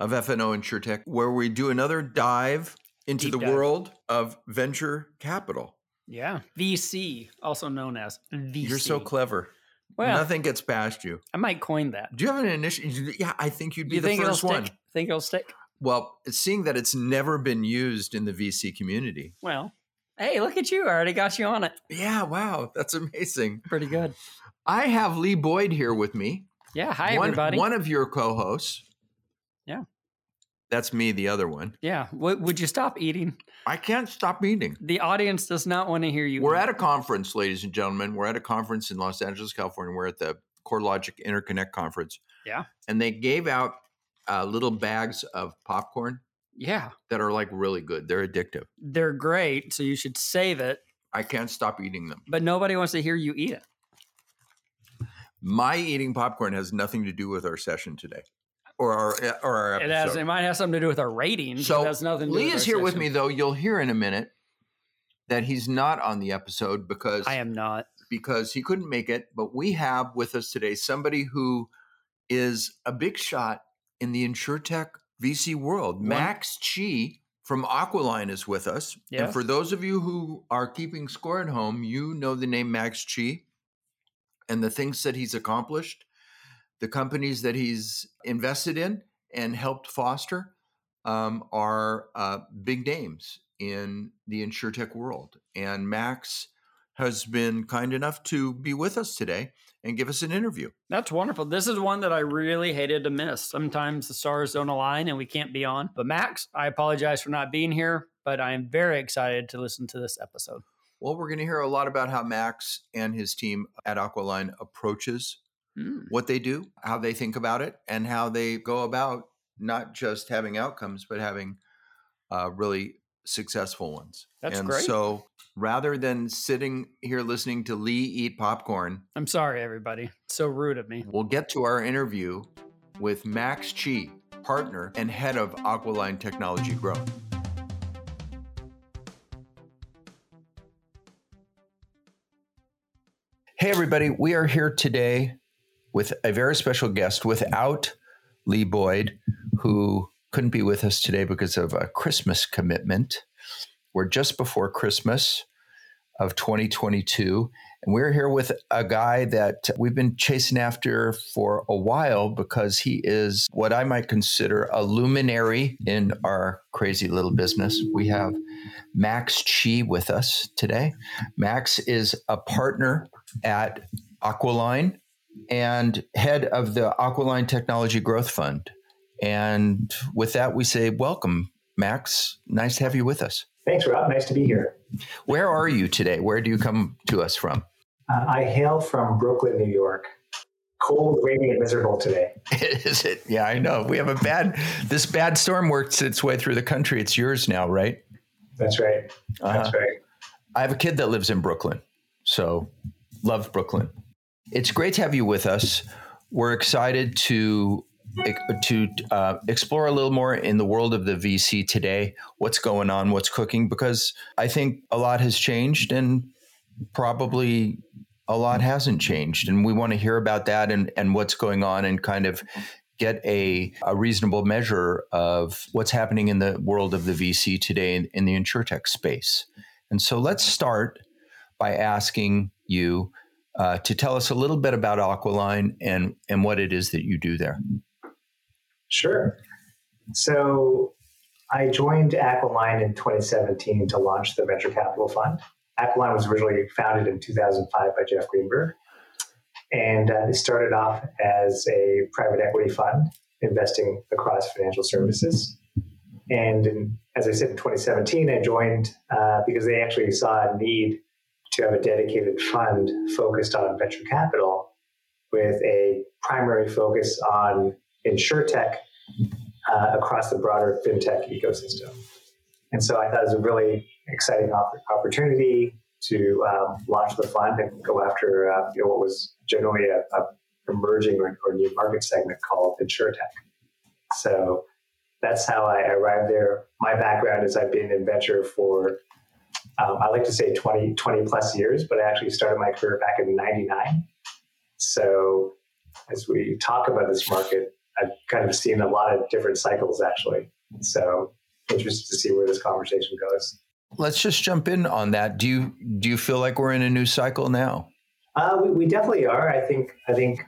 of FNO InsurTech, where we do another dive into Deep the dive. world of venture capital. Yeah. VC, also known as VC. You're so clever. Well, Nothing gets past you. I might coin that. Do you have an initiative? Yeah, I think you'd be You the first one. Think it'll stick? Well, seeing that it's never been used in the VC community. Well, hey, look at you. I already got you on it. Yeah, wow, that's amazing. Pretty good. I have Lee Boyd here with me. Yeah. Hi, one, everybody. One of your co-hosts. That's me, the other one. yeah. W- would you stop eating? I can't stop eating. The audience does not want to hear you. We're eat. at a conference, ladies and gentlemen. We're at a conference in Los Angeles, California. We're at the CoreLogic Interconnect conference. Yeah. And they gave out uh, little bags of popcorn Yeah. that are like really good. They're addictive. They're great. So you should save it, I can't stop eating them. but nobody wants to hear you eat it. My eating popcorn has nothing to do with our session today or our, eh, or our It has. It might have something to do with our ratings. so but it has nothing Lee is here with me, though. You'll hear in a minute that he's not on the episode because I am not. because he couldn't make it. But we have with us today somebody who is a big shot in the insurtech VC world. One- Max Chi from Aquiline is with us. Yeah. And for those of you who are keeping score at home, you know the name Max Chi and the things that he's accomplished, the companies that he's invested in and helped foster um, are uh, big names in the insurtech world. And Max has been kind enough to be with us today and give us an interview. That's wonderful. This is one that I really hated to miss. Sometimes the stars don't align and we can't be on. But Max, I apologize for not being here, but I am very excited to listen to this episode. Well, we're going to hear a lot about how Max and his team at Aquiline approaches Mm. what they do, how they think about it, and how they go about not just having outcomes, but having uh, really successful ones. That's and great. So rather than sitting here listening to Lee eat popcorn, I'm sorry, everybody. So rude of me. we'll get to our interview with Max Chi, partner and head of Aquiline Technology Growth. Hey, everybody. We are here today with a very special guest without Lee Boyd, who couldn't be with us today because of a Christmas commitment. We're just before Christmas of 2022. And we're here with a guy that we've been chasing after for a while because he is what I might consider a luminary in our crazy little business. We have Max Chi with us today. Max is a partner at Aquiline and head of the Aquiline Technology Growth Fund. And with that, we say, welcome, Max. Nice to have you with us. Thanks, Rob. Nice to be here. Where are you today? Where do you come to us from? Uh, I hail from Brooklyn, New York. Cold, rainy, and miserable today. Is it? Yeah, I know. We have a bad, this bad storm works its way through the country. It's yours now, right? That's right. That's Uh-huh. right. I have a kid that lives in Brooklyn, so love Brooklyn. It's great to have you with us. We're excited to to uh, explore a little more in the world of the VC today. What's going on? What's cooking? Because I think a lot has changed, and probably a lot hasn't changed. And we want to hear about that and and what's going on, and kind of get a, a reasonable measure of what's happening in the world of the VC today in, in the insurtech space. And so let's start by asking you uh, to tell us a little bit about Aquiline and, and what it is that you do there. Sure. So I joined Aquiline in 2017 to launch the venture capital fund. Aquiline was originally founded in 2005 by Jeff Greenberg. And uh, it started off as a private equity fund investing across financial services. And in, as I said, in 2017, I joined uh, because they actually saw a need to have a dedicated fund focused on venture capital with a primary focus on insurtech uh, across the broader fintech ecosystem. And so I thought it was a really exciting op- opportunity to um, launch the fund and go after uh, you know, what was generally a, a emerging or, or, new market segment called insurtech. So that's how I arrived there. My background is I've been in venture for, um, I like to say 20, 20 plus years, but I actually started my career back in 99. So as we talk about this market, I've kind of seen a lot of different cycles actually. So interested to see where this conversation goes. Let's just jump in on that. Do you do you feel like we're in a new cycle now? Uh, we, we, definitely are. I think I think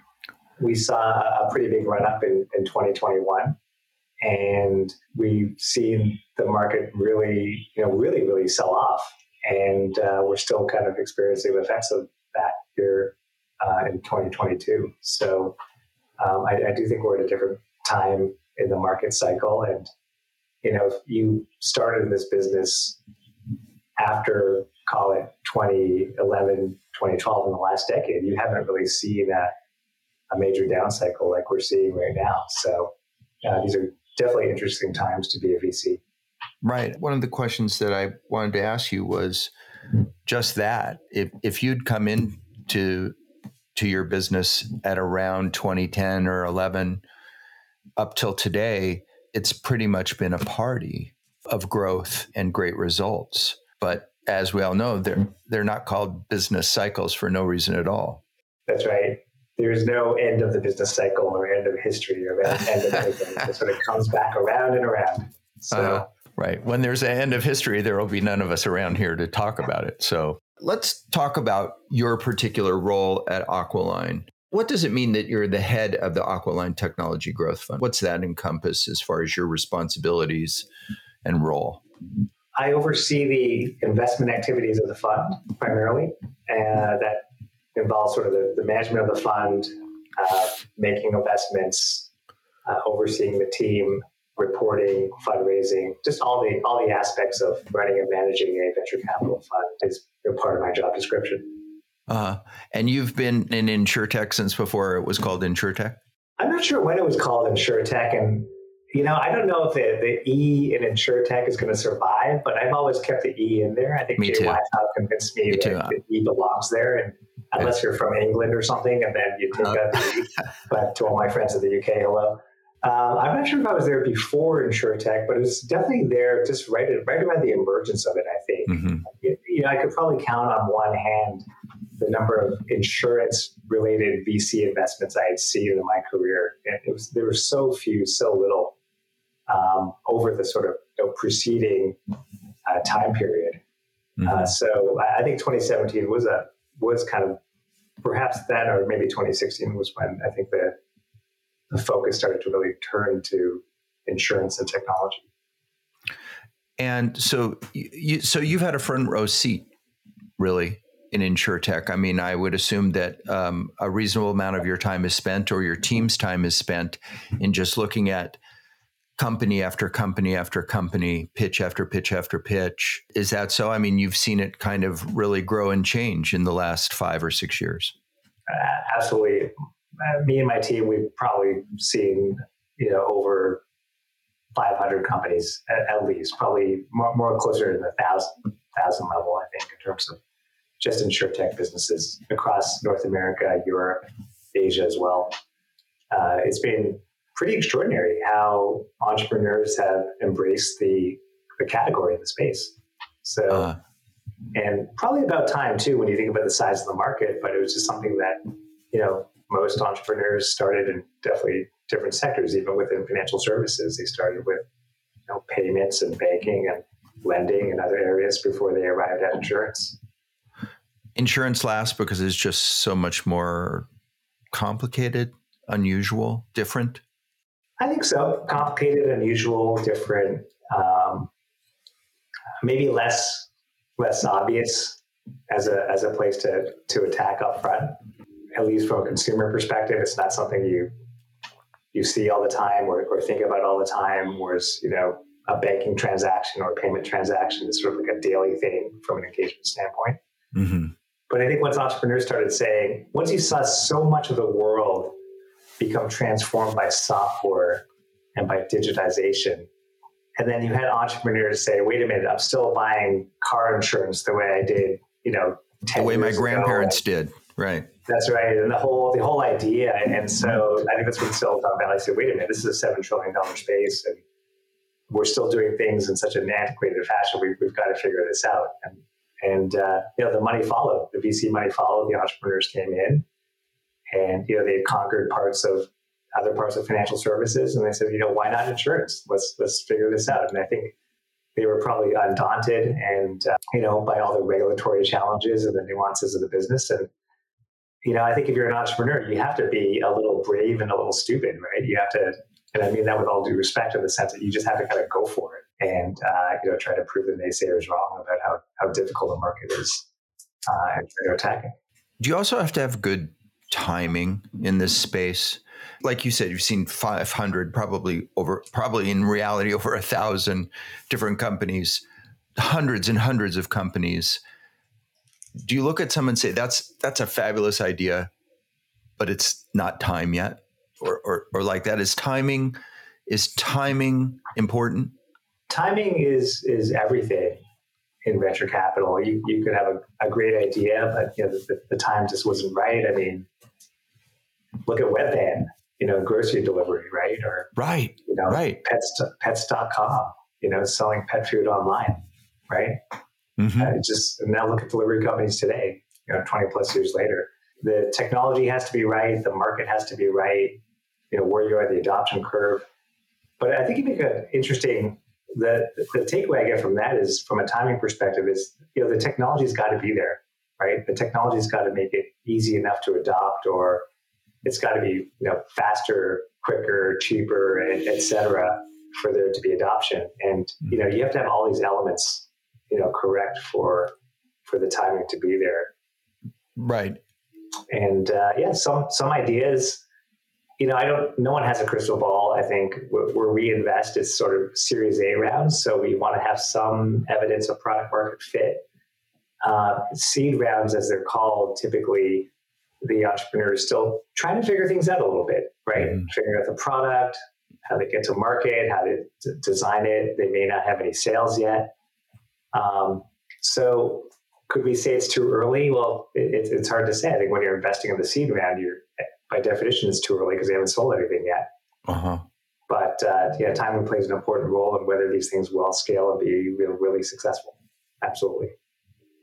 we saw a pretty big run up in, in 2021, and we've seen the market really, you know, really, really sell off, and uh, we're still kind of experiencing the effects of that here uh, in 2022. So um, I, I do think we're at a different time in the market cycle, and you know, if you started this business after call it 2011, 2012 in the last decade, you haven't really seen a, a major down cycle like we're seeing right now. So uh, these are definitely interesting times to be a VC. Right. One of the questions that I wanted to ask you was just that. If if you'd come in to to your business at around 2010 or 11 up till today, it's pretty much been a party of growth and great results. But as we all know, they're they're not called business cycles for no reason at all. That's right. There's no end of the business cycle or end of history or end of anything. it sort of comes back around and around. So. Uh, right. When there's an end of history, there will be none of us around here to talk about it. So let's talk about your particular role at Aquiline. What does it mean that you're the head of the Aquiline Technology Growth Fund? What's that encompass as far as your responsibilities and role? I oversee the investment activities of the fund primarily, and that involves sort of the, the management of the fund, uh, making investments, uh, overseeing the team, reporting, fundraising, just all the all the aspects of running and managing a venture capital fund is part of my job description. Uh, and you've been in InsureTech since before it was called InsureTech? I'm not sure when it was called InsureTech. And, you know, I don't know if the, the E in InsureTech is going to survive, but I've always kept the E in there. I think me Jay Weishaupt convinced me, me that the E belongs there. And unless you're from England or something, and then you take uh, E. But to all my friends in the UK, hello. Um, I'm not sure if I was there before InsurTech, but it was definitely there just right, right around the emergence of it, I think. Mm-hmm. You, you know, I could probably count on one hand the number of insurance related VC investments I had seen in my career. It was there were so few, so little um, over the sort of you know, preceding uh, time period. Mm-hmm. Uh, so I think 2017 was a was kind of perhaps that, or maybe 2016 was when I think the the focus started to really turn to insurance and technology. And so, you, so you've had a front row seat, really, in insurtech. I mean, I would assume that um, a reasonable amount of your time is spent, or your team's time is spent, in just looking at company after company after company, pitch after pitch after pitch. Is that so? I mean, you've seen it kind of really grow and change in the last five or six years. Uh, absolutely. Uh, me and my team, we've probably seen you know over 500 companies at, at least, probably more, more, closer to the thousand thousand level, I think, in terms of just insure tech businesses across North America, Europe, Asia as well. Uh, it's been pretty extraordinary how entrepreneurs have embraced the the category in the space. So. Uh. And probably about time too, when you think about the size of the market. But it was just something that, you know, most entrepreneurs started in definitely different sectors, even within financial services. They started with you know, payments and banking and lending and other areas before they arrived at insurance. Insurance lasts because it's just so much more complicated, unusual, different. I think so. Complicated, unusual, different. Um, maybe less less obvious as a as a place to to attack up front at least from a consumer perspective, it's not something you you see all the time or, or think about all the time. Whereas, you know, a banking transaction or a payment transaction is sort of like a daily thing from an engagement standpoint. Mm-hmm. But I think once entrepreneurs started saying, once you saw so much of the world become transformed by software and by digitization. And then you had entrepreneurs say, wait a minute, I'm still buying car insurance the way I did, you know, the way my grandparents ago. did. Right. That's right. And the whole the whole idea. And so I think that's when Silicon Valley said, wait a minute, this is a seven trillion dollar space and we're still doing things in such an antiquated fashion. We, have got to figure this out. And and uh, you know, the money followed. The VC money followed. The entrepreneurs came in, and you know, they conquered parts of other parts of financial services, and they said, you know, why not insurance? Let's let's figure this out. And I think they were probably undaunted, and uh, you know, by all the regulatory challenges and the nuances of the business. And you know, I think if you're an entrepreneur, you have to be a little brave and a little stupid, right? You have to, and I mean that with all due respect, in the sense that you just have to kind of go for it and uh, you know try to prove the naysayers wrong about how how difficult the market is uh, and try to attack it. Do you also have to have good timing in this space? Like you said, you've seen 500, probably over, probably in reality over a thousand different companies, hundreds and hundreds of companies. Do you look at someone and say that's that's a fabulous idea, but it's not time yet, or or, or like that? Is timing is timing important? timing is is everything in venture capital. You, you could have a, a great idea, but you know the, the, time just wasn't right. I mean, look at Webvan, you know, grocery delivery, right? Or right, you know, right. Pets pets.com, you know, selling pet food online, right? Mm-hmm. Uh, just now look at delivery companies today, you know, 20 plus years later. The technology has to be right, the market has to be right, you know, where you are the adoption curve. But I think you make an interesting the, the takeaway I get from that is, from a timing perspective, is you know the technology's got to be there, right? The technology's got to make it easy enough to adopt, or it's got to be you know faster, quicker, cheaper, and et cetera, for there to be adoption. And you know you have to have all these elements, you know, correct for for the timing to be there. Right. And uh, yeah, some some ideas you know, I don't. No one has a crystal ball. I think where we invest is sort of Series A rounds, so we want to have some evidence of product market fit. Uh, seed rounds, as they're called, typically the entrepreneur is still trying to figure things out a little bit, right? Mm-hmm. Figuring out the product, how they get to market, how to d- design it. They may not have any sales yet. Um, so, could we say it's too early? Well, it, it's hard to say. I think when you're investing in the seed round, you're by definition, it's too early because they haven't sold anything yet. Uh-huh. But uh, yeah, timing plays an important role in whether these things will scale and be really, really successful. Absolutely.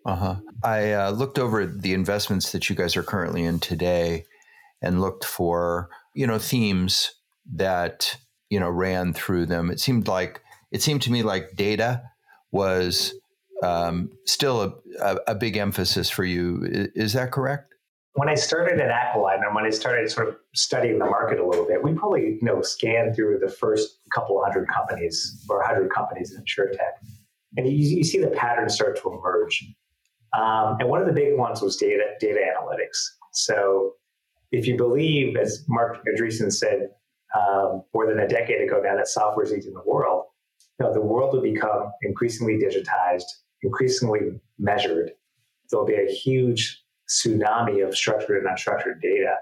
Uh-huh. I uh, looked over the investments that you guys are currently in today and looked for, you know, themes that, you know, ran through them. It seemed like, it seemed to me like data was um, still a, a, a, big emphasis for you. Is, is that correct? when I started at Aquiline and when I started sort of studying the market a little bit, we probably you know scanned through the first couple hundred companies or hundred companies in insurtech, and you, you, see the patterns start to emerge. Um, and one of the big ones was data data analytics. So if you believe, as Marc Andreessen said um, more than a decade ago now, that software is eating the world, know, the world will become increasingly digitized, increasingly measured. There'll be a huge tsunami of structured and unstructured data.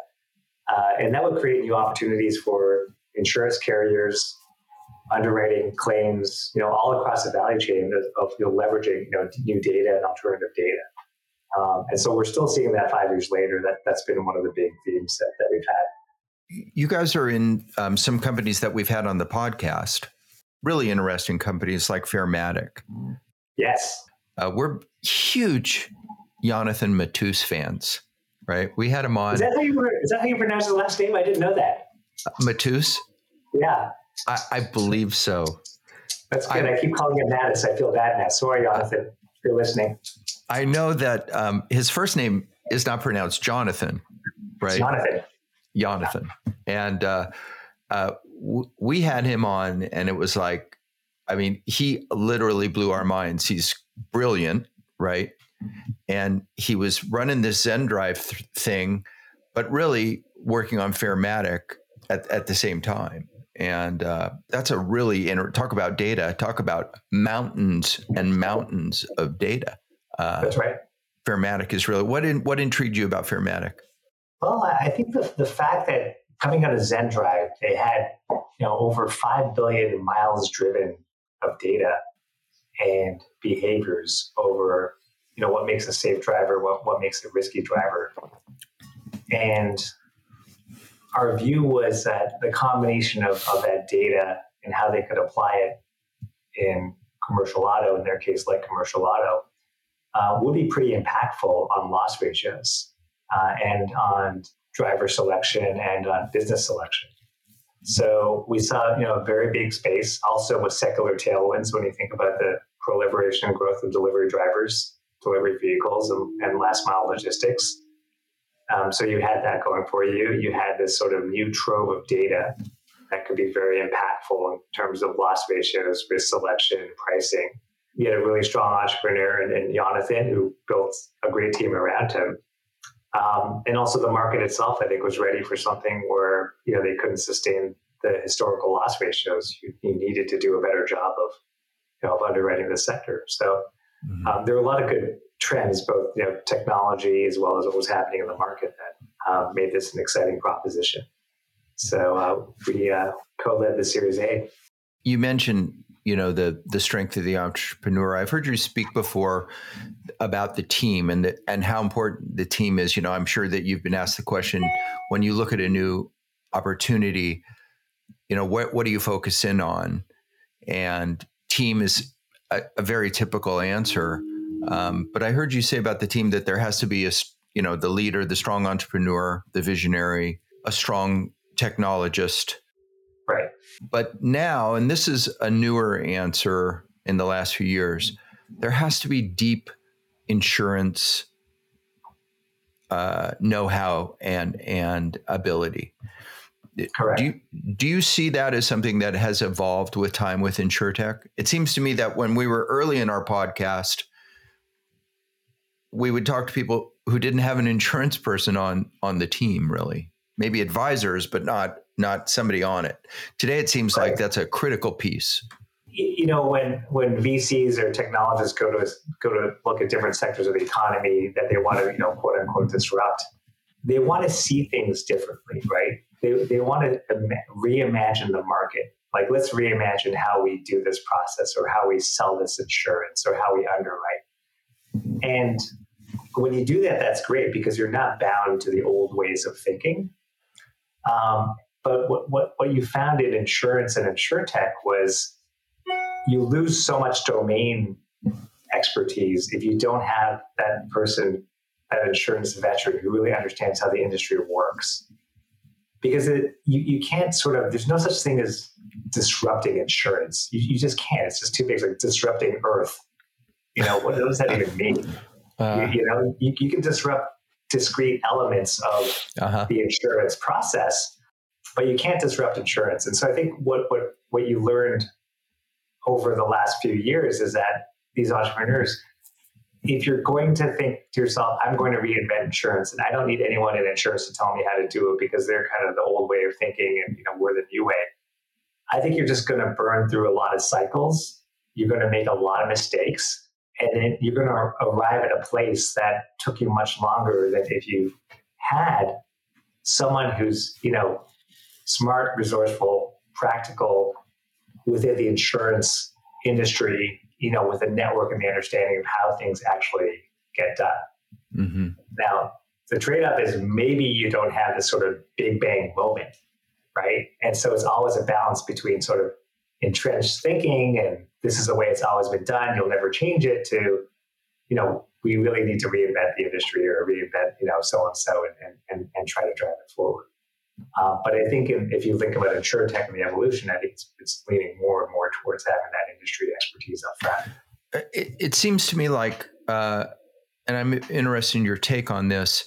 Uh, and that would create new opportunities for insurance carriers, underwriting claims, you know, all across the value chain of, of you know, leveraging you know, new data and alternative data. Um, and so we're still seeing that five years later. That that's been one of the big themes that, that we've had. You guys are in um, some companies that we've had on the podcast. Really interesting companies like Fairmatic. Yes, uh, we're huge Jonathan Matus fans, right? We had him on. Is that how you, is that how you pronounce his last name? I didn't know that. Uh, Matus? Yeah. I, I, believe so. That's good. I, I, keep calling him Mattis. I feel bad now. Sorry, Jonathan, if you're listening. I know that um, his first name is not pronounced Jonathan, right? Jonathan. Jonathan. And uh, uh, w- we had him on, and it was like, I mean, he literally blew our minds. He's brilliant, right? and he was running this ZenDrive th- thing, but really working on Fairmatic at, at the same time. And uh, that's a really inter- talk about data. Talk about mountains and mountains of data. Uh, that's right. Fairmatic is really what in, what intrigued you about Fairmatic? Well, I think the, the fact that coming out of ZenDrive, they had you know over five billion miles driven of data and behaviors over you know what makes a safe driver, what what makes a risky driver, and our view was that the combination of, of that data and how they could apply it in commercial auto, in their case, like commercial auto, uh, would be pretty impactful on loss ratios uh, and on driver selection and on business selection. So we saw, you know, a very big space, also with secular tailwinds when you think about the proliferation and growth of delivery drivers, delivery vehicles, and, and last mile logistics. Um, so you had that going for you. You had this sort of new trove of data that could be very impactful in terms of loss ratios, risk selection, pricing. You had a really strong entrepreneur in Jonathan who built a great team around him. Um, and also the market itself, I think, was ready for something where you know they couldn't sustain the historical loss ratios. You, you needed to do a better job of you know, of underwriting the sector. So mm-hmm. um, there were a lot of good trends, both you know technology as well as what was happening in the market that uh, made this an exciting proposition. So uh, we uh, co-led the Series A. You mentioned, you know, the the strength of the entrepreneur. I've heard you speak before about the team and the, and how important the team is. You know, I'm sure that you've been asked the question when you look at a new opportunity. You know, what what do you focus in on? And team is a, a very typical answer. Um, but I heard you say about the team that there has to be a you know the leader, the strong entrepreneur, the visionary, a strong technologist. Right. But now, and this is a newer answer in the last few years, there has to be deep insurance uh, know-how and and ability. Correct. Do you, do you see that as something that has evolved with time with InsureTech? It seems to me that when we were early in our podcast, we would talk to people who didn't have an insurance person on on the team, really maybe advisors, but not not somebody on it. Today, it seems right. like that's a critical piece. You know, when when VCs or technologists go to go to look at different sectors of the economy that they want to, you know, quote unquote disrupt, they want to see things differently, right? They they want to reimagine the market. Like, let's reimagine how we do this process, or how we sell this insurance, or how we underwrite. And when you do that, that's great because you're not bound to the old ways of thinking. Um, but what, what, what you found in insurance and insuretech was you lose so much domain expertise if you don't have that person, that insurance veteran who really understands how the industry works. Because it, you, you can't sort of, there's no such thing as disrupting insurance. You, you just can't. It's just too big. It's like disrupting Earth. You know, what does that even mean? Uh, you, you, know, you, you can disrupt discrete elements of uh-huh. the insurance process, but you can't disrupt insurance. And so I think what what what you learned over the last few years is that these entrepreneurs, if you're going to think to yourself, I'm going to reinvent insurance and I don't need anyone in insurance to tell me how to do it because they're kind of the old way of thinking and you know we're the new way. I think you're just going to burn through a lot of cycles. You're going to make a lot of mistakes and then you're going to arrive at a place that took you much longer than if you had someone who's you know smart resourceful practical within the insurance industry you know with a network and the understanding of how things actually get done mm-hmm. now the trade-off is maybe you don't have this sort of big bang moment right and so it's always a balance between sort of entrenched thinking and this is the way it's always been done. You'll never change it to, you know, we really need to reinvent the industry or reinvent, you know, so and so and, and, and try to drive it forward. Uh, but I think in, if you think about insuretech and the evolution, I think it's, it's leaning more and more towards having that industry expertise up front. Uh, it, it seems to me like, uh, and I'm interested in your take on this,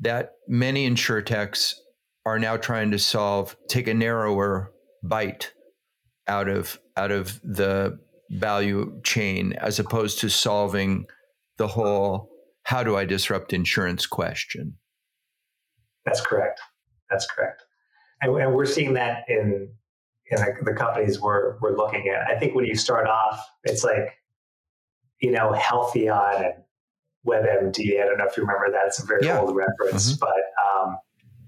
that many insuretechs are now trying to solve, take a narrower bite out of out of the value chain as opposed to solving the whole how do I disrupt insurance question. That's correct. That's correct. And, and we're seeing that in in the, the, companies we're we're looking at. I think when you start off, it's like, you know, Healtheon and WebMD. I don't know if you remember that. It's a very yeah. old reference, mm-hmm. but um,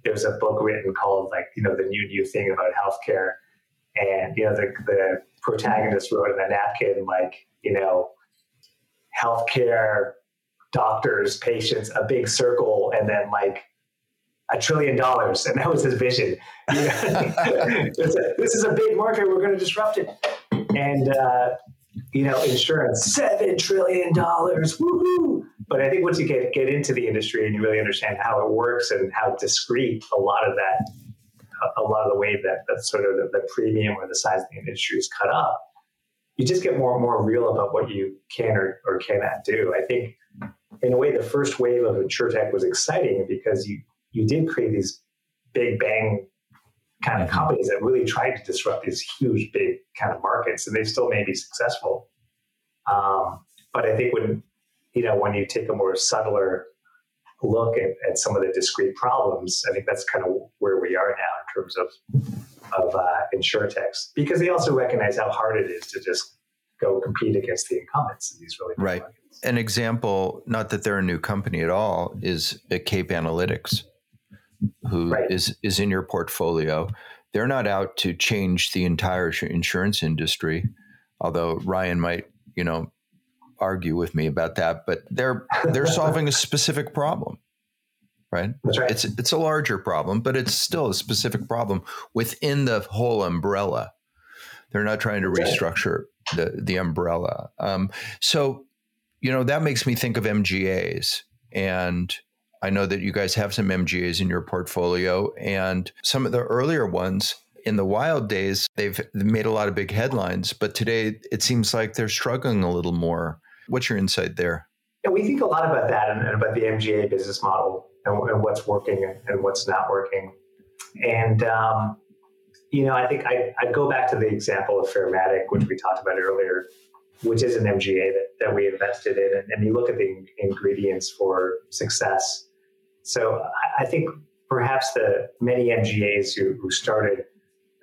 there was a book written called like, you know, the new new thing about healthcare and you know the the protagonist wrote in a napkin like you know healthcare doctors patients a big circle and then like a trillion dollars and that was his vision. This is a big market we're going to disrupt it. And uh, you know insurance seven trillion dollars woohoo! But i think once you get get into the industry and you really understand how it works and how discreet a lot of that a lot of the way that that sort of the, the premium or the size of the industry is cut up you just get more and more real about what you can or, or cannot do. I think in a way the first wave of insurtech was exciting because you you did create these big bang kind of companies that really tried to disrupt these huge, big kind of markets, and they still may be successful. Um, but I think when you know when you take a more subtler look at, at some of the discrete problems, I think that's kind of where we are now in terms of of uh, insurtechs, because they also recognize how hard it is to just go compete against the incumbents in these really right. Markets. An example, not that they're a new company at all, is Cape Analytics who right. is is in your portfolio. They're not out to change the entire insurance industry, although Ryan might, you know, argue with me about that. But they're they're solving a specific problem, right? Right. It's it's a larger problem, but it's still a specific problem within the whole umbrella. They're not trying to restructure the the umbrella. Um, so, you know, that makes me think of MGAs and I know that you guys have some MGAs in your portfolio, and some of the earlier ones in the wild days, they've made a lot of big headlines, but today it seems like they're struggling a little more. What's your insight there? Yeah, we think a lot about that and, about the MGA business model and, and what's working and, and, what's not working. And, um, you know, I think I, I'd go back to the example of Fairmatic, which we talked about earlier, which is an MGA that, that we invested in. And, and you look at the ingredients for success so I think perhaps the many MGAs who, who started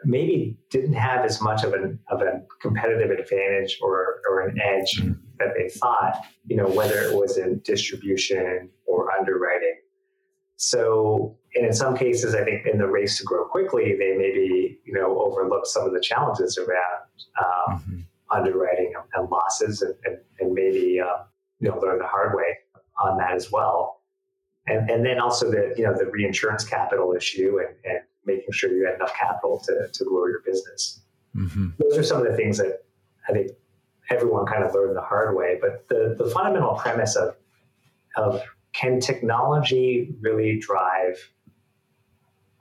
maybe didn't have as much of an of a competitive advantage or, or an edge mm-hmm. that they thought, you know, whether it was in distribution or underwriting. So, and in some cases, I think in the race to grow quickly, they maybe, you know, overlooked some of the challenges around um, mm-hmm. underwriting and losses and, and, and maybe, uh, you know, learn the hard way on that as well and, and then also the you know the reinsurance capital issue and, and making sure you had enough capital to, to grow your business. Mm-hmm. Those are some of the things that I think everyone kind of learned the hard way. But the, the fundamental premise of of can technology really drive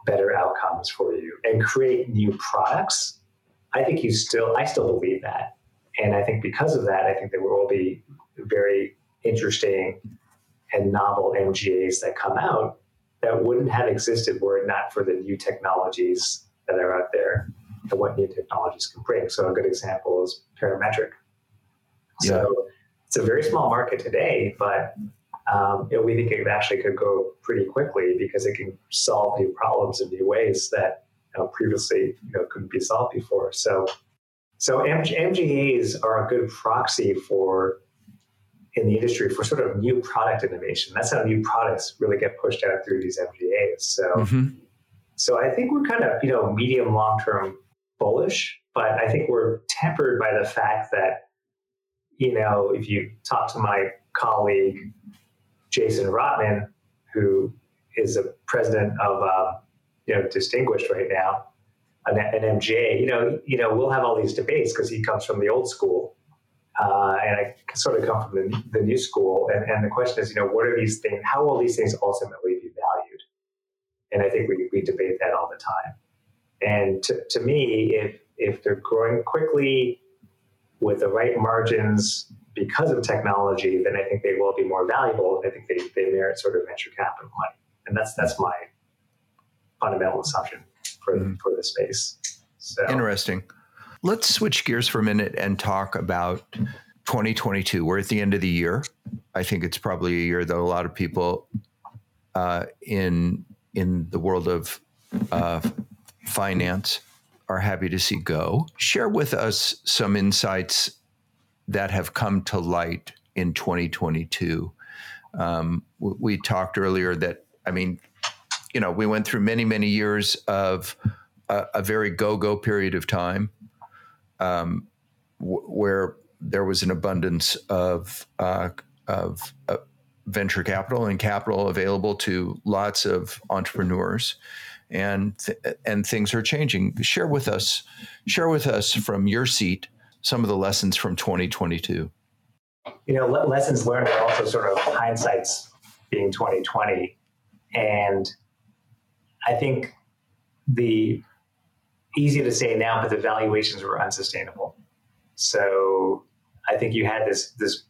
better outcomes for you and create new products? I think you still I still believe that. And I think because of that, I think there will be very interesting and novel MGAs that come out that wouldn't have existed were it not for the new technologies that are out there and what new technologies can bring. So a good example is parametric. Yeah. So it's a very small market today, but um, we think it actually could go pretty quickly because it can solve new problems in new ways that you know, previously you know, couldn't be solved before. So, so MGAs are a good proxy for in the industry for sort of new product innovation. That's how new products really get pushed out through these MGAs. So, mm-hmm. so I think we're kind of you know medium long term bullish, but I think we're tempered by the fact that you know if you talk to my colleague Jason Rotman, who is a president of uh, you know Distinguished right now, an, an MGA, you know, you know we'll have all these debates because he comes from the old school uh, and I sort of come from the, the new school. And, and, the question is, you know, what are these things? How will these things ultimately be valued? And I think we, we debate that all the time. And to, to me, if if they're growing quickly with the right margins because of technology, then I think they will be more valuable. I think they, they merit sort of venture capital money. And that's that's my fundamental assumption for, mm-hmm. for the space. So, Interesting. Let's switch gears for a minute and talk about 2022. We're at the end of the year. I think it's probably a year that a lot of people uh, in in the world of uh, finance are happy to see go. Share with us some insights that have come to light in 2022. Um, we talked earlier that I mean, you know, we went through many many years of a, a very go-go period of time um, w- where there was an abundance of uh, of uh, venture capital and capital available to lots of entrepreneurs, and th- and things are changing. Share with us, share with us from your seat some of the lessons from 2022. You know, le- lessons learned are also sort of hindsight's being 2020, and I think the easy to say now, but the valuations were unsustainable. So I think you had this this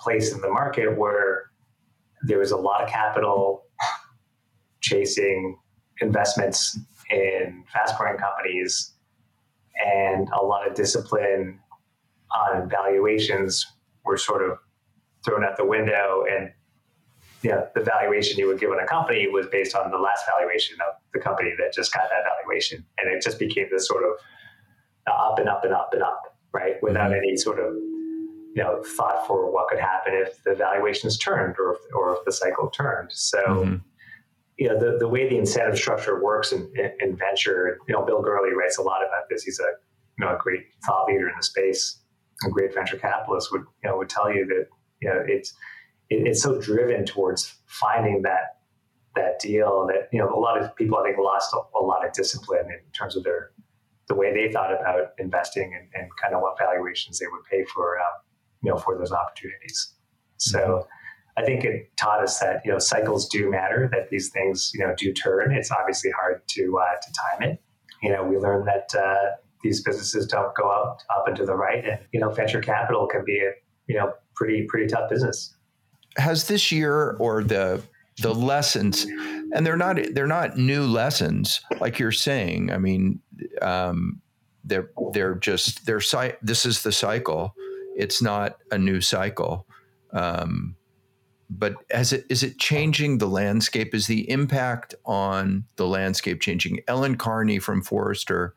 place in the market where there was a lot of capital chasing investments in fast growing companies and a lot of discipline on valuations were sort of thrown out the window and yeah, the valuation you would give on a company was based on the last valuation of the company that just got that valuation. And it just became this sort of up and up and up and up, right? Without mm-hmm. any sort of you know thought for what could happen if the valuations turned or if, or if the cycle turned. So mm-hmm. you know the, the way the incentive structure works in, in, in, venture, you know, Bill Gurley writes a lot about this. He's a you know a great thought leader in the space, a great venture capitalist would you know would tell you that you know it's it, it's so driven towards finding that that deal that you know a lot of people I think lost a, a lot of discipline in terms of their the way they thought about investing and, and kind of what valuations they would pay for um, you know for those opportunities. So mm-hmm. I think it taught us that you know cycles do matter, that these things you know do turn. It's obviously hard to uh, to time it. You know, we learned that uh, these businesses don't go up up and to the right, and you know, venture capital can be a you know pretty pretty tough business. Has this year or the the lessons and they're not they're not new lessons like you're saying i mean um, they're they're just they're this is the cycle it's not a new cycle. Um, but as it is it changing the landscape? Is the impact on the landscape changing? Ellen Carney from Forrester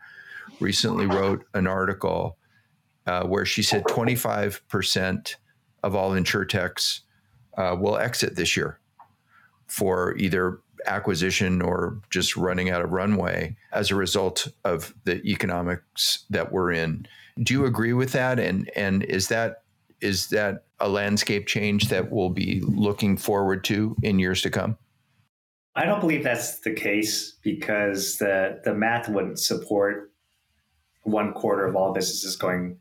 recently wrote an article uh, where she said 25% of all insurtechs uh, will exit this year for either acquisition or just running out of runway as a result of the economics that we're in. Do you agree with that? And and is that is that a landscape change that we'll be looking forward to in years to come? I don't believe that's the case because the the math wouldn't support one quarter of all businesses going,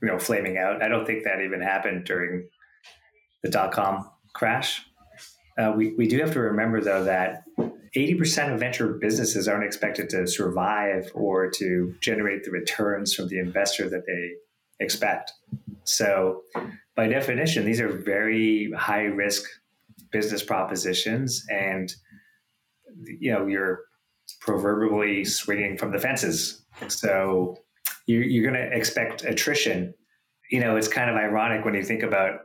you know, flaming out. I don't think that even happened during the dot com crash. Uh, we, we do have to remember, though, that 80% of venture businesses aren't expected to survive or to generate the returns from the investor that they expect. So, by definition, these are very high risk business propositions, and you know you're proverbially swinging from the fences. So, you're, you're going to expect attrition. You know, it's kind of ironic when you think about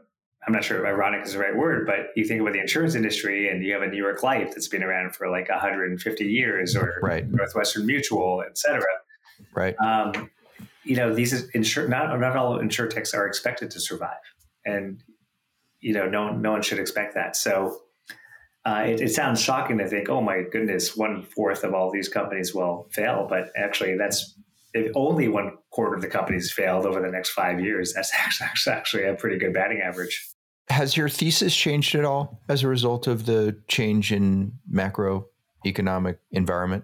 I'm not sure if ironic is the right word, but you think about the insurance industry and you have a New York Life that's been around for like 150 years or right. Northwestern Mutual, et cetera. Right. Um, you know, these insure not not all insurtechs are expected to survive, and you know, no no one should expect that. So uh, it, it, sounds shocking to think, oh my goodness, one fourth of all these companies will fail, but actually, that's if only one quarter of the companies failed over the next five years. That's actually actually a pretty good batting average. Has your thesis changed at all as a result of the change in macroeconomic environment?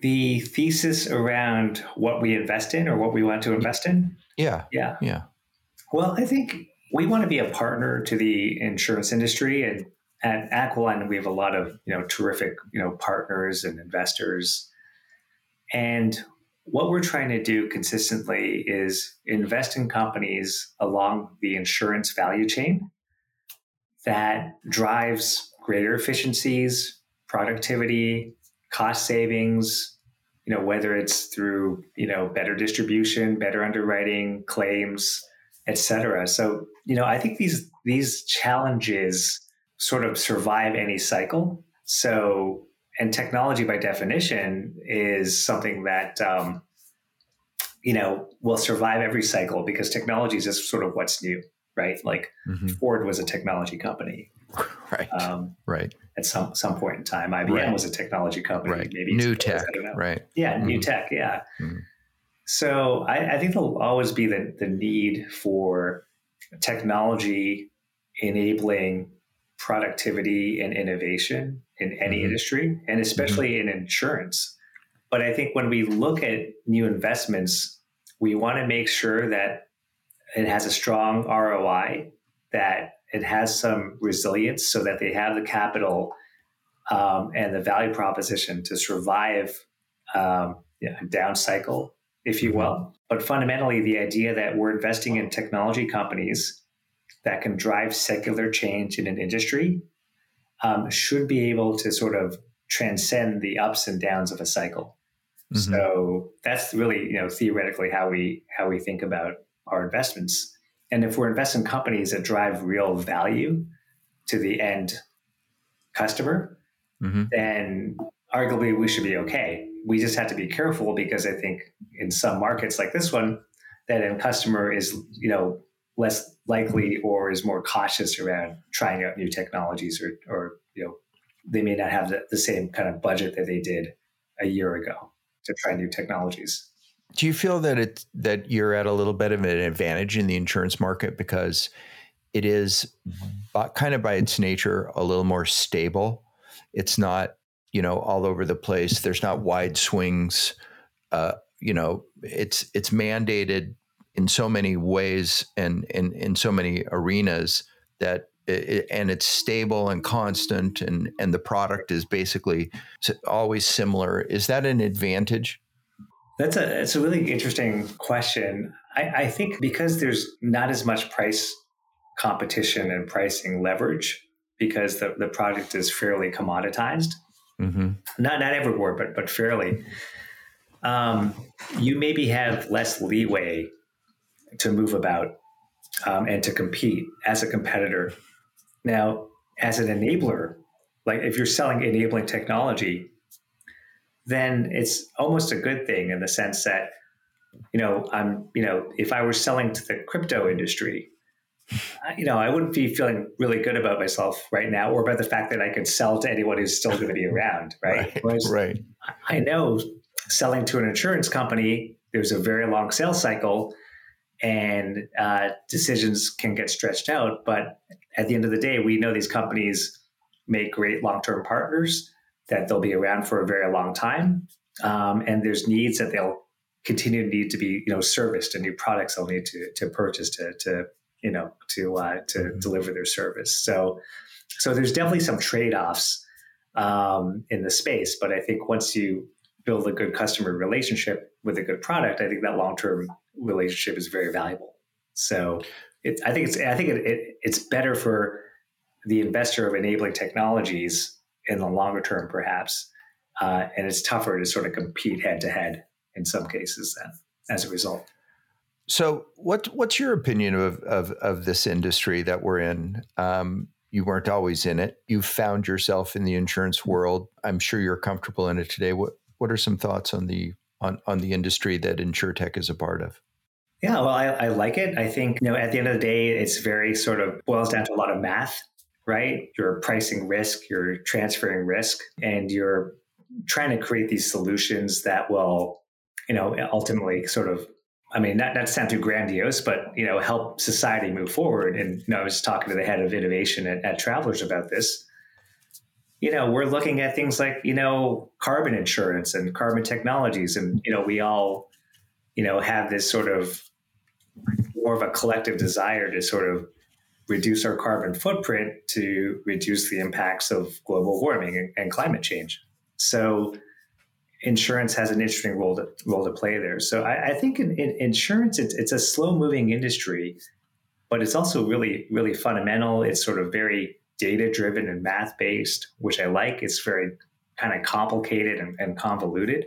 The thesis around what we invest in or what we want to invest in? Yeah. Yeah. Yeah. Well, I think we want to be a partner to the insurance industry and at Aquiline we have a lot of, you know, terrific, you know, partners and investors. And what we're trying to do consistently is invest in companies along the insurance value chain that drives greater efficiencies, productivity, cost savings, you know, whether it's through, you know, better distribution, better underwriting, claims, et cetera. So, you know, I think these these challenges sort of survive any cycle. So, and technology by definition is something that um, you know will survive every cycle because technology is just sort of what's new right? Like mm-hmm. Ford was a technology company. Right. Um, right. at some some point in time. IBM Right. was a technology company, Right. maybe New tech. I don't know. Right. Yeah, new Mhm. tech. Yeah. Mhm. So I, I think there'll always be the, the need for technology enabling productivity and innovation in any Mhm. industry, and especially in insurance. But I think when we look at new investments, we want to make sure that it has a strong ROI, that it has some resilience so that they have the capital um, and the value proposition to survive um, yeah, a down cycle, if you will. But fundamentally, the idea that we're investing in technology companies that can drive secular change in an industry um, should be able to sort of transcend the ups and downs of a cycle. Mhm. So that's really, you know, theoretically how we how we think about our investments. And if we're investing in companies that drive real value to the end customer, Mhm. then arguably we should be okay. We just have to be careful because I think in some markets like this one, that end customer is, you know, less likely or is more cautious around trying out new technologies or, or you know, they may not have the, the same kind of budget that they did a year ago to try new technologies. Do you feel that it that you're at a little bit of an advantage in the insurance market because it is bu- kind of by its nature a little more stable? It's not you know all over the place. There's not wide swings. Uh, you know, it's it's mandated in so many ways and in in so many arenas that it, and it's stable and constant and and the product is basically always similar. Is that an advantage? That's a it's a really interesting question. I, I think because there's not as much price competition and pricing leverage because the, the product is fairly commoditized. Mm-hmm. Not not everywhere, but but fairly. Um, you maybe have less leeway to move about um, and to compete as a competitor. Now, as an enabler, like if you're selling enabling technology, then it's almost a good thing in the sense that, you know, I'm, you know, if I were selling to the crypto industry, I- you know, I wouldn't be feeling really good about myself right now or about the fact that I could sell to anyone who's still going to be around, right? Whereas right. I know selling to an insurance company, there's a very long sales cycle and uh, decisions can get stretched out. But at the end of the day, we know these companies make great long term partners, that they'll be around for a very long time. Um, and there's needs that they'll continue to need to be you know serviced and new products they'll need to, to purchase to, to you know to uh, to Mhm. deliver their service. So so there's definitely some trade offs um, in the space. But I think once you build a good customer relationship with a good product, I think that long term relationship is very valuable. So it, I think it's I think it, it, it's better for the investor of enabling technologies in the longer term, perhaps, uh, and it's tougher to sort of compete head to head in some cases. Then, as a result. So, what what's your opinion of of, of this industry that we're in? Um, you weren't always in it. You found yourself in the insurance world. I'm sure you're comfortable in it today. What what are some thoughts on the on, on the industry that InsurTech is a part of? Yeah, well, I, I like it. I think you know at the end of the day, it's very sort of boils down to a lot of math, right? You're pricing risk, you're transferring risk, and you're trying to create these solutions that will, you know, ultimately sort of. I mean, not not to sound too grandiose, but you know, help society move forward. And you know, I was talking to the head of innovation at, at Travelers about this. You know, we're looking at things like you know carbon insurance and carbon technologies, and you know, we all you know have this sort of more of a collective desire to sort of reduce our carbon footprint to reduce the impacts of global warming and, climate change. So, insurance has an interesting role to, role to play there. So, I, I think in, in insurance, it's, it's a slow moving industry, but it's also really, really fundamental. It's sort of very data driven and math based, which I like. It's very kind of complicated and, and convoluted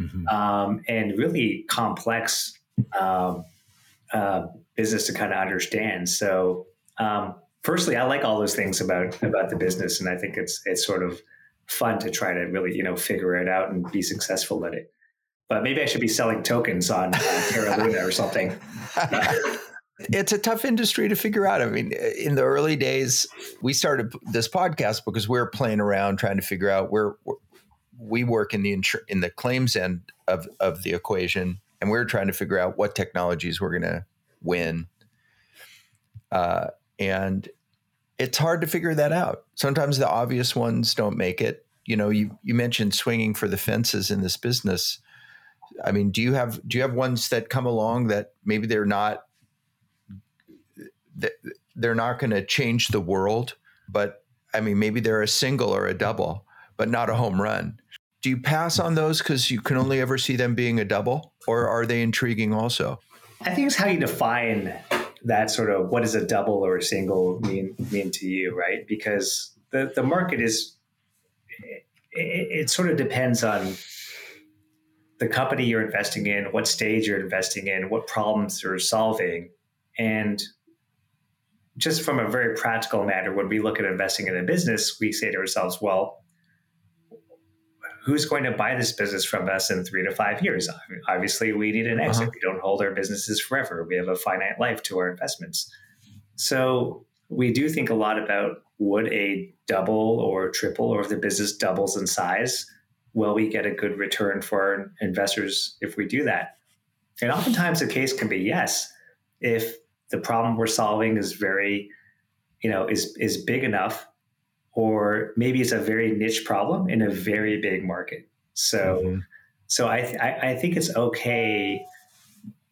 Mm-hmm. um, and really complex um, uh, business to kind of understand. So, um, firstly, I like all those things about about the business, and I think it's it's sort of fun to try to really you know figure it out and be successful at it. But maybe I should be selling tokens on Terra Luna or something. It's a tough industry to figure out. I mean, in the early days, we started this podcast because we were playing around trying to figure out where, we work in the insur- in the claims end of of the equation, and we we're trying to figure out what technologies we're going to win. Uh, and it's hard to figure that out. Sometimes the obvious ones don't make it. You know, you you mentioned swinging for the fences in this business. I mean, do you have do you have ones that come along that maybe they're not they're not going to change the world, but I mean, maybe they're a single or a double, but not a home run. Do you pass on those because you can only ever see them being a double, or are they intriguing also? I think it's how you define that sort of what does a double or a single mean mean to you, right? Because the the market is it, it sort of depends on the company you're investing in, what stage you're investing in, what problems you're solving, and just from a very practical matter, when we look at investing in a business, we say to ourselves, well, who's going to buy this business from us in three to five years? Obviously, we need an exit. Uh-huh. We don't hold our businesses forever. We have a finite life to our investments. So we do think a lot about would a double or triple, or if the business doubles in size, will we get a good return for our investors if we do that? And oftentimes the case can be yes. If the problem we're solving is very, you know, is is big enough, or maybe it's a very niche problem in a very big market. So, mm-hmm. so I, I I think it's okay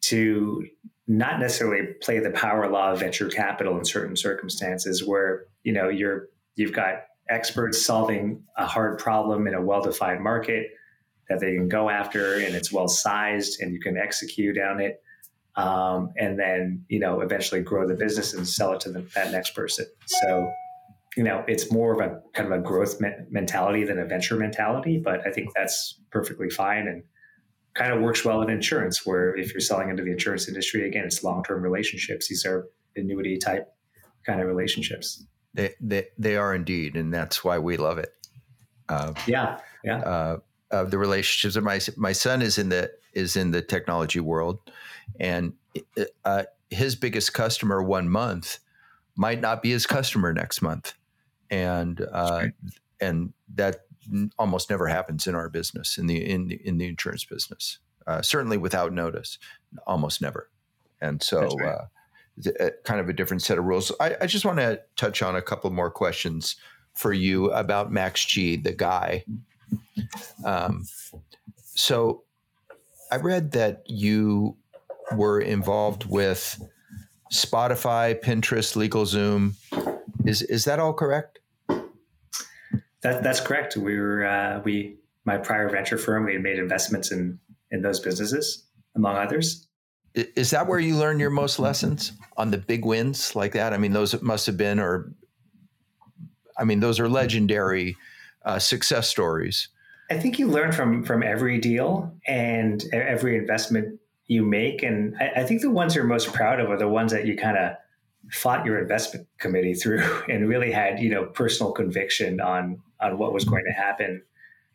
to not necessarily play the power law of venture capital in certain circumstances where you know you're you've got experts solving a hard problem in a well-defined market that they can go after and it's well sized and you can execute on it um, and then you know eventually grow the business and sell it to the, that next person. So you know it's more of a kind of a growth me- mentality than a venture mentality, but I think that's perfectly fine and kind of works well in insurance, where if you're selling into the insurance industry, again, it's long term relationships. These are annuity type kind of relationships. They, they, they are indeed, and that's why we love it. Uh, yeah, yeah. Uh, uh, the relationships. My my son is in the is in the technology world, and uh, his biggest customer one month might not be his customer next month, and uh, and that almost never happens in our business in the in the, in the insurance business. Uh, certainly without notice, almost never. And so, right. uh, kind of a different set of rules. I, I just want to touch on a couple more questions for you about Max G, the guy. Um, so, I read that you were involved with Spotify, Pinterest, LegalZoom. Is is that all correct? That that's correct. We were uh, we my prior venture firm. We had made investments in in those businesses, among others. Is that where you learn your most lessons on the big wins like that? I mean, those must have been, or I mean, those are legendary uh, success stories. I think you learn from from every deal and every investment you make. And I, I, think the ones you're most proud of are the ones that you kind of fought your investment committee through and really had, you know, personal conviction on on what was going to happen.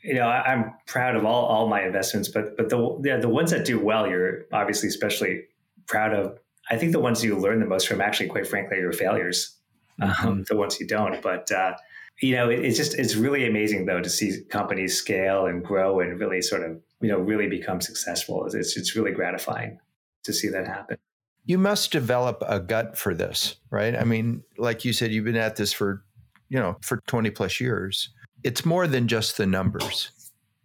You know, I, am proud of all, all my investments, but but the yeah, the ones that do well, you're obviously especially proud of. I think the ones you learn the most from, actually, quite frankly, are your failures. Mm-hmm. Um, the ones you don't, but uh, you know, it, it's just it's really amazing though to see companies scale and grow and really sort of you know really become successful. It's it's really gratifying to see that happen. You must develop a gut for this, right? I mean, like you said, you've been at this for you know for twenty plus years. It's more than just the numbers.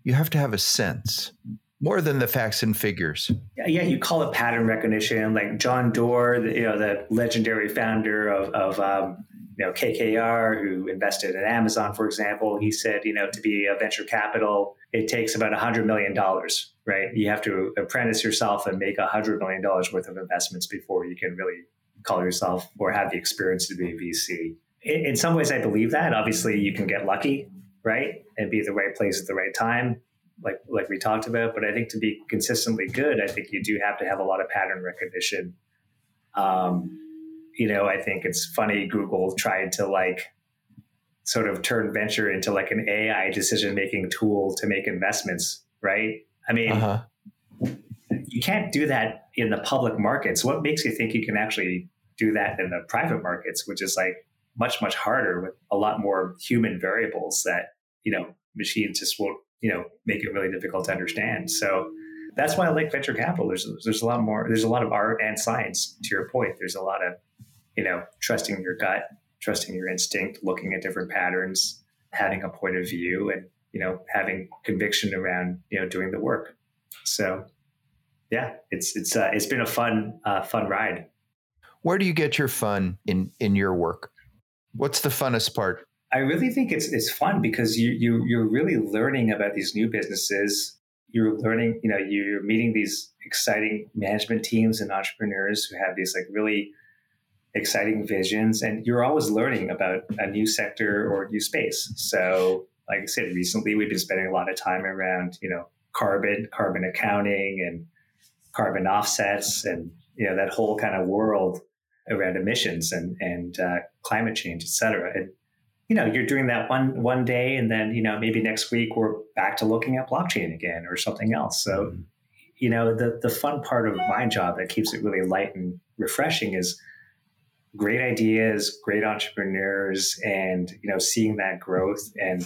You have to have a sense more than the facts and figures. Yeah, yeah, you call it pattern recognition. Like John Doerr, you know, the legendary founder of, of um, you know, KKR, who invested in Amazon, for example, he said, you know, to be a venture capital, it takes about $100 million, right? You have to apprentice yourself and make $100 million worth of investments before you can really call yourself or have the experience to be a VC. In, in some ways, I believe that. Obviously, you can get lucky, right? And be the right place at the right time, like, like we talked about. But I think to be consistently good, I think you do have to have a lot of pattern recognition. Um, you know, I think it's funny Google tried to like sort of turn venture into like an AI decision making tool to make investments, right? I mean, uh-huh. you can't do that in the public markets. What makes you think you can actually do that in the private markets, which is like much much harder with a lot more human variables that you know machines just won't you know make it really difficult to understand. So that's why I like venture capital. There's there's a lot more. There's a lot of art and science. To your point, there's a lot of you know trusting your gut, trusting your instinct, looking at different patterns, having a point of view, and you know having conviction around you know doing the work. So yeah, it's it's uh, it's been a fun uh, fun ride. Where do you get your fun in in your work? What's the funnest part? I really think it's it's fun because you you you're really learning about these new businesses. You're learning, you know, you're meeting these exciting management teams and entrepreneurs who have these like really exciting visions, and you're always learning about a new sector or new space. So, like I said, recently we've been spending a lot of time around, you know, carbon, carbon accounting, and carbon offsets, and you know that whole kind of world around emissions and and uh, climate change, et cetera. And you know, you're doing that one one day, and then you know maybe next week we're back to looking at blockchain again or something else. So, mm-hmm. you know, the the fun part of my job that keeps it really light and refreshing is great ideas, great entrepreneurs, and you know, seeing that growth and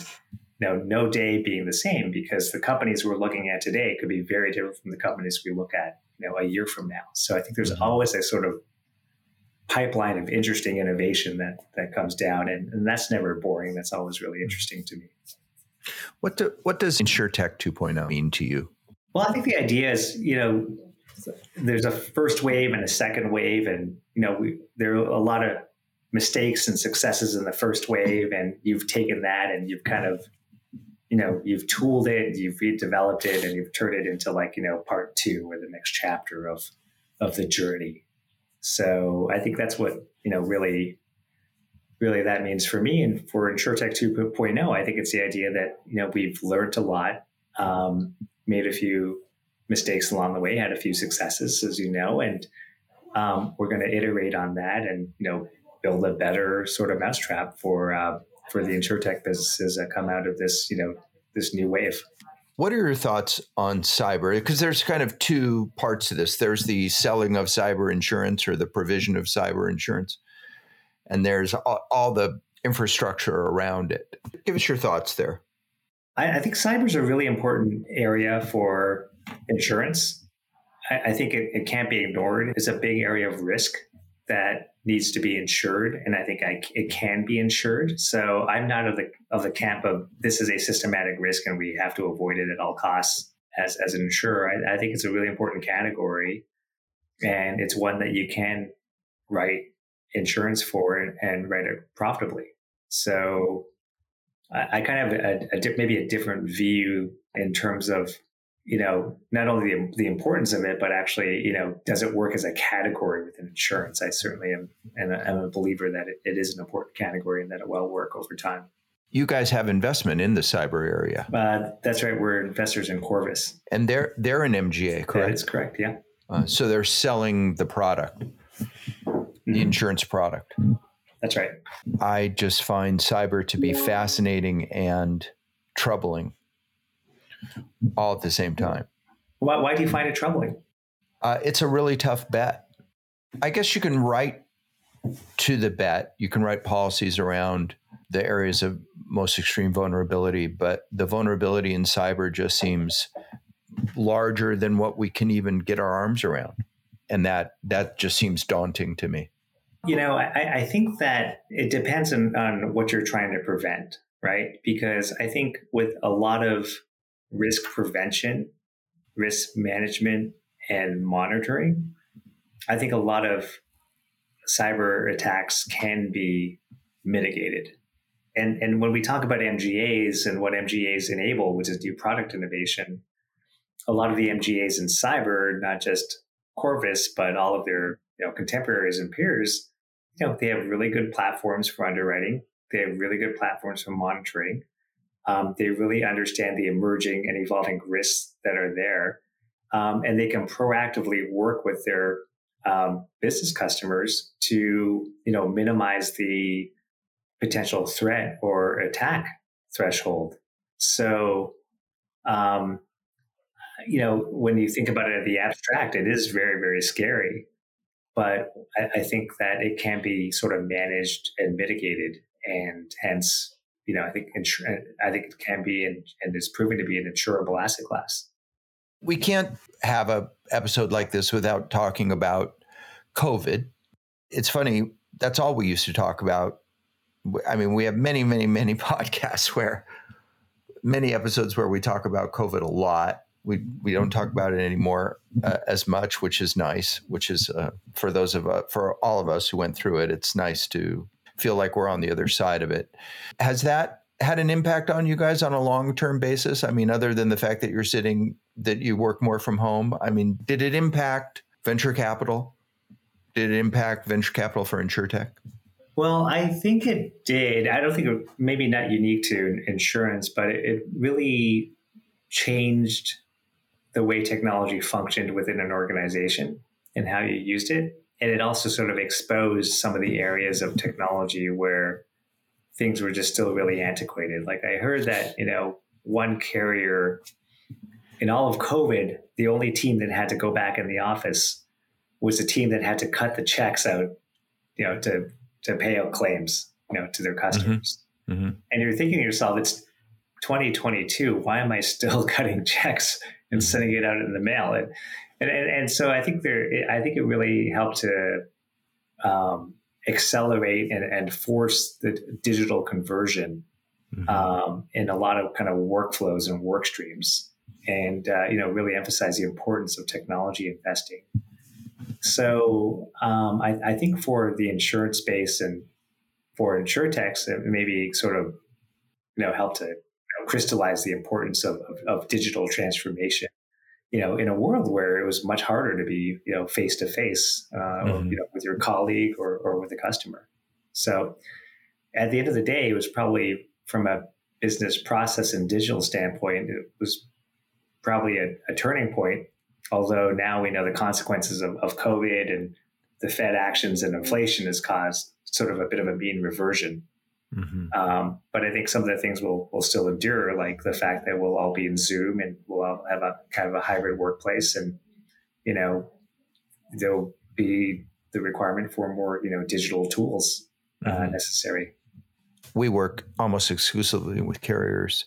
you know, no day being the same because the companies we're looking at today could be very different from the companies we look at, you know, a year from now. So I think there's mm-hmm. always a sort of pipeline of interesting innovation that that comes down, and, and that's never boring. That's always really interesting to me. What do, what does InsurTech 2.0 mean to you? Well, I think the idea is, you know, there's a first wave and a second wave, and you know, we, there are a lot of mistakes and successes in the first wave, and you've taken that and you've kind of, you know, you've tooled it, you've redeveloped it, and you've turned it into like you know part two or the next chapter of of the journey. So I think that's what, you know, really, really that means for me. And for InsurTech 2.0, I think it's the idea that, you know, we've learned a lot, um, made a few mistakes along the way, had a few successes, as you know, and um, we're going to iterate on that and, you know, build a better sort of mousetrap for, uh, for the InsurTech businesses that come out of this, you know, this new wave. What are your thoughts on cyber? Because there's kind of two parts to this. There's the selling of cyber insurance or the provision of cyber insurance, and there's all, all the infrastructure around it. Give us your thoughts there. I, I think cyber is a really important area for insurance. I, I think it, it can't be ignored. It's a big area of risk that needs to be insured, and I think I, it can be insured. So I'm not of the of the camp of this is a systematic risk and we have to avoid it at all costs. As as an insurer, I, I think it's a really important category, and it's one that you can write insurance for and, and write it profitably. So I, kind of have a, a, maybe a different view in terms of you know, not only the, the importance of it, but actually, you know, does it work as a category within insurance? I certainly am, and I'm a believer that it, it is an important category and that it will work over time. You guys have investment in the cyber area. Uh, that's right. We're investors in Corvus, and they're they're an MGA, correct? That's correct. Yeah. Uh, so they're selling the product, mm-hmm. the insurance product. That's right. I just find cyber to be fascinating and troubling all at the same time. Why, why do you find it troubling? Uh, it's a really tough bet. I guess you can write to the bet. You can write policies around the areas of most extreme vulnerability, but the vulnerability in cyber just seems larger than what we can even get our arms around, and that that just seems daunting to me. You know, I, I think that it depends on, on what you're trying to prevent, right? Because I think with a lot of risk prevention, risk management, and monitoring. I think a lot of cyber attacks can be mitigated. And, and when we talk about MGAs and what MGAs enable, which is new product innovation, a lot of the MGAs in cyber, not just Corvus, but all of their you know, contemporaries and peers, you know, they have really good platforms for underwriting. They have really good platforms for monitoring. Um, they really understand the emerging and evolving risks that are there. Um, and they can proactively work with their um, business customers to, you know, minimize the potential threat or attack threshold. So, um, you know, when you think about it at the abstract, it is very, very scary. But I, I think that it can be sort of managed and mitigated, and hence, you know, I think insur- I think it can be and, and is proving to be an insurable asset class. We can't have a episode like this without talking about COVID. It's funny. That's all we used to talk about. I mean, we have many, many, many podcasts where many episodes where we talk about COVID a lot. We we don't talk about it anymore uh, as much, which is nice. Which is uh, for those of us, for all of us who went through it, it's nice to feel like we're on the other side of it. Has that had an impact on you guys on a long term basis? I mean, other than the fact that you're sitting, that you work more from home. I mean, did it impact venture capital? Did it impact venture capital for InsurTech? Well, I think it did. I don't think it maybe not unique to insurance, but it, it really changed the way technology functioned within an organization and how you used it. And it also sort of exposed some of the areas of technology where things were just still really antiquated. Like I heard that, you know, one carrier in all of COVID, the only team that had to go back in the office was a team that had to cut the checks out, you know, to to pay out claims, you know, to their customers. Mm-hmm. Mm-hmm. And you're thinking to yourself, it's 2022. Why am I still cutting checks and sending it out in the mail? And and, and, and so I think there, I think it really helped to um, accelerate and, and, force the digital conversion mm-hmm. um, in a lot of kind of workflows and work streams, and uh, you know really emphasize the importance of technology investing. So um, I, I, think for the insurance space and for insurtechs, it maybe sort of you know help to you know, crystallize the importance of, of, of digital transformation you know, in a world where it was much harder to be, you know, face to face, you know, with your colleague or, or with a customer. So, at the end of the day, it was probably from a business process and digital standpoint, it was probably a, a turning point. Although now we know the consequences of, of COVID and the Fed actions and inflation has caused sort of a bit of a mean reversion Mm-hmm. Um, but I think some of the things will will still endure, like the fact that we'll all be in Zoom and we'll all have a kind of a hybrid workplace, and you know there'll be the requirement for more you know digital tools uh, mm-hmm. necessary. We work almost exclusively with carriers,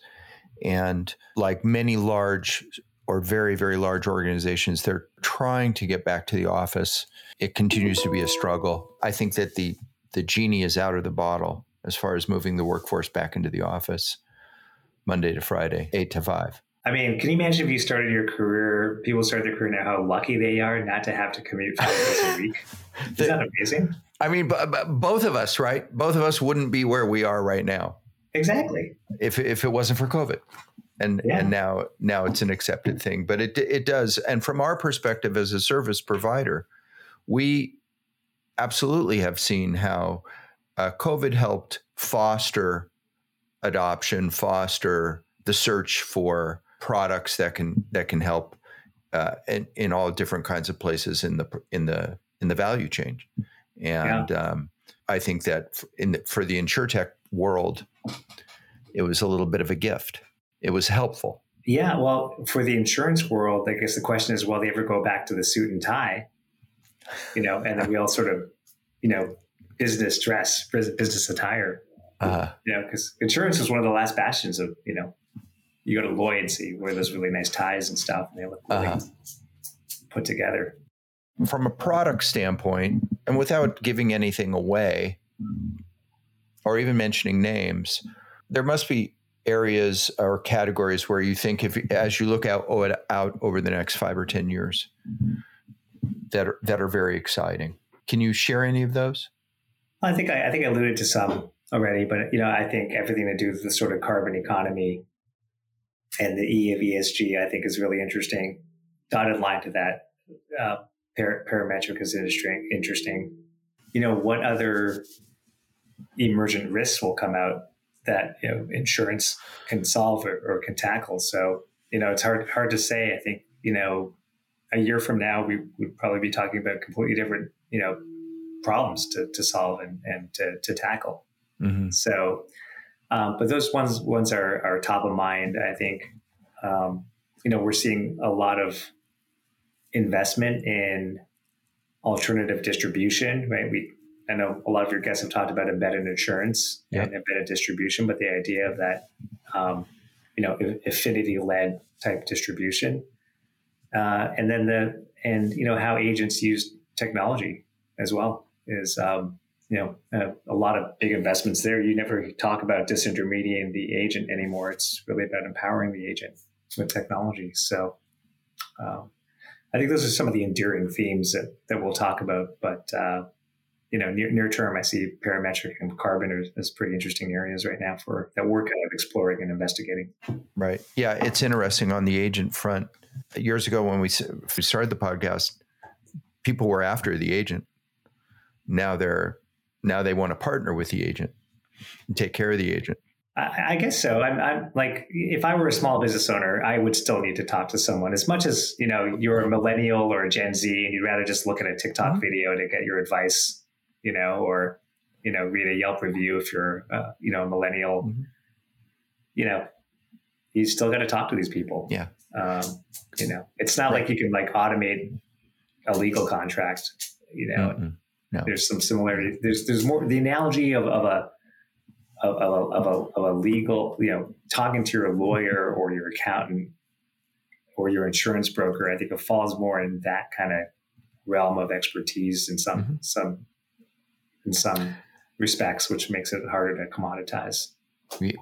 and like many large or very very large organizations, they're trying to get back to the office. It continues to be a struggle. I think that the the genie is out of the bottle as far as moving the workforce back into the office Monday to Friday, eight to five. I mean, can you imagine if you started your career, people start their career now, how lucky they are not to have to commute five days a week? isn't that amazing? I mean, b- b- both of us, right? Both of us wouldn't be where we are right now. Exactly. If, if it wasn't for COVID. And, yeah. and now now it's an accepted thing, but it it does. And from our perspective as a service provider, we absolutely have seen how uh, COVID helped foster adoption, foster the search for products that can that can help uh, in, in all different kinds of places in the in the in the value chain. And yeah. um, I think that in the, for the insurtech world, it was a little bit of a gift. It was helpful. Yeah, well, for the insurance world, I guess the question is, will they ever go back to the suit and tie? You know, and then we all sort of, you know, business dress, business attire. Uh-huh. You know, because insurance is one of the last bastions of you know. You go to Lloyd's, you wear those really nice ties and stuff, and they look really uh-huh. put together. From a product standpoint, and without giving anything away, or even mentioning names, there must be areas or categories where you think if as you look out out over the next five or ten years that are, that are very exciting. Can you share any of those? I think I, I think I alluded to some already, but you know, I think everything to do with the sort of carbon economy and the E of ESG, I think is really interesting. Dotted line to that, uh, par- parametric is interesting. Interesting. You know, what other emergent risks will come out that you know insurance can solve or, or can tackle? So you know, it's hard hard to say. I think you know, a year from now, we would probably be talking about completely different you know problems to, to solve and, and to, to tackle. Mm-hmm. So, um, but those ones ones are, are top of mind. I think um, you know, we're seeing a lot of investment in alternative distribution, right? We I know a lot of your guests have talked about embedded insurance and embedded distribution, but the idea of that, um, you know, affinity led type distribution, uh, and then the and you know how agents use technology as well is um, you know a, a, lot of big investments there. You never talk about disintermediating the agent anymore. It's really about empowering the agent with technology. So. Um, I think those are some of the enduring themes that, that we'll talk about. But uh, you know, near, near term, I see parametric and carbon as, pretty interesting areas right now for that we're kind of exploring and investigating. Right. Yeah, it's interesting on the agent front. Years ago, when we we started the podcast, people were after the agent. Now they're now they want to partner with the agent and take care of the agent. I, I guess so. I'm, I'm, like, if I were a small business owner, I would still need to talk to someone. As much as you know, you're a millennial or a Gen Z, and you'd rather just look at a TikTok mm-hmm. video to get your advice, you know, or you know, read a Yelp review if you're, uh, you know, a millennial. Mm-hmm. You know, you still got to talk to these people. Yeah. Um, you know, it's not right. like you can like automate a legal contract. You know, mm-hmm. No. there's some similarity. There's there's more the analogy of, of a of, of, a, of, a, of a legal, you know, talking to your lawyer or your accountant or your insurance broker, I think it falls more in that kind of realm of expertise in some mm-hmm. some in some respects, which makes it harder to commoditize.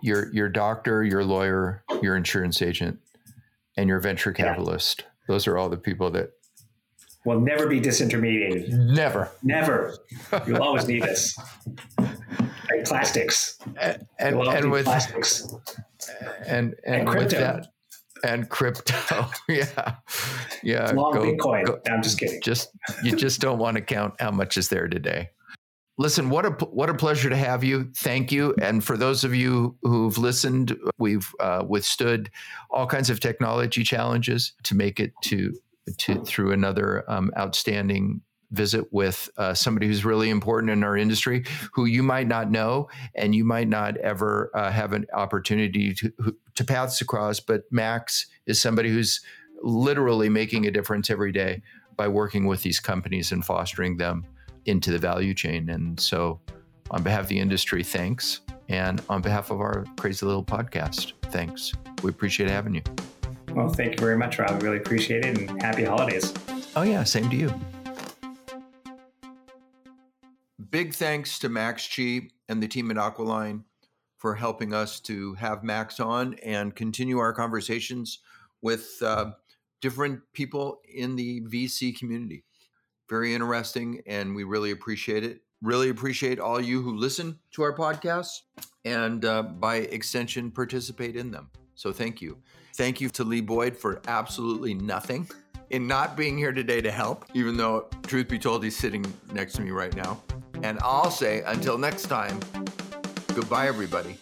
Your your doctor, your lawyer, your insurance agent, and your venture capitalist. Yeah. Those are all the people that will never be disintermediated. Never. Never. You'll always need us like plastics. And, and, and with plastics. And and, and with that and crypto. yeah. Yeah. Long go, Bitcoin. Go, I'm just kidding. Just you just don't want to count how much is there today. Listen, what a what a pleasure to have you. Thank you. And for those of you who've listened, we've uh, withstood all kinds of technology challenges to make it to to through another um, outstanding visit with uh, somebody who's really important in our industry who you might not know and you might not ever uh, have an opportunity to, to paths across. But Max is somebody who's literally making a difference every day by working with these companies and fostering them into the value chain. And so, on behalf of the industry, thanks. And on behalf of our crazy little podcast, thanks. We appreciate having you. Well, thank you very much, Rob. We really appreciate it and happy holidays. Oh, yeah. Same to you. Big thanks to Max Chi and the team at Aquiline for helping us to have Max on and continue our conversations with uh, different people in the VC community. Very interesting, and we really appreciate it. Really appreciate all you who listen to our podcasts and uh, by extension participate in them. So thank you. Thank you to Lee Boyd for absolutely nothing in not being here today to help, even though, truth be told, he's sitting next to me right now. And I'll say, until next time, goodbye, everybody.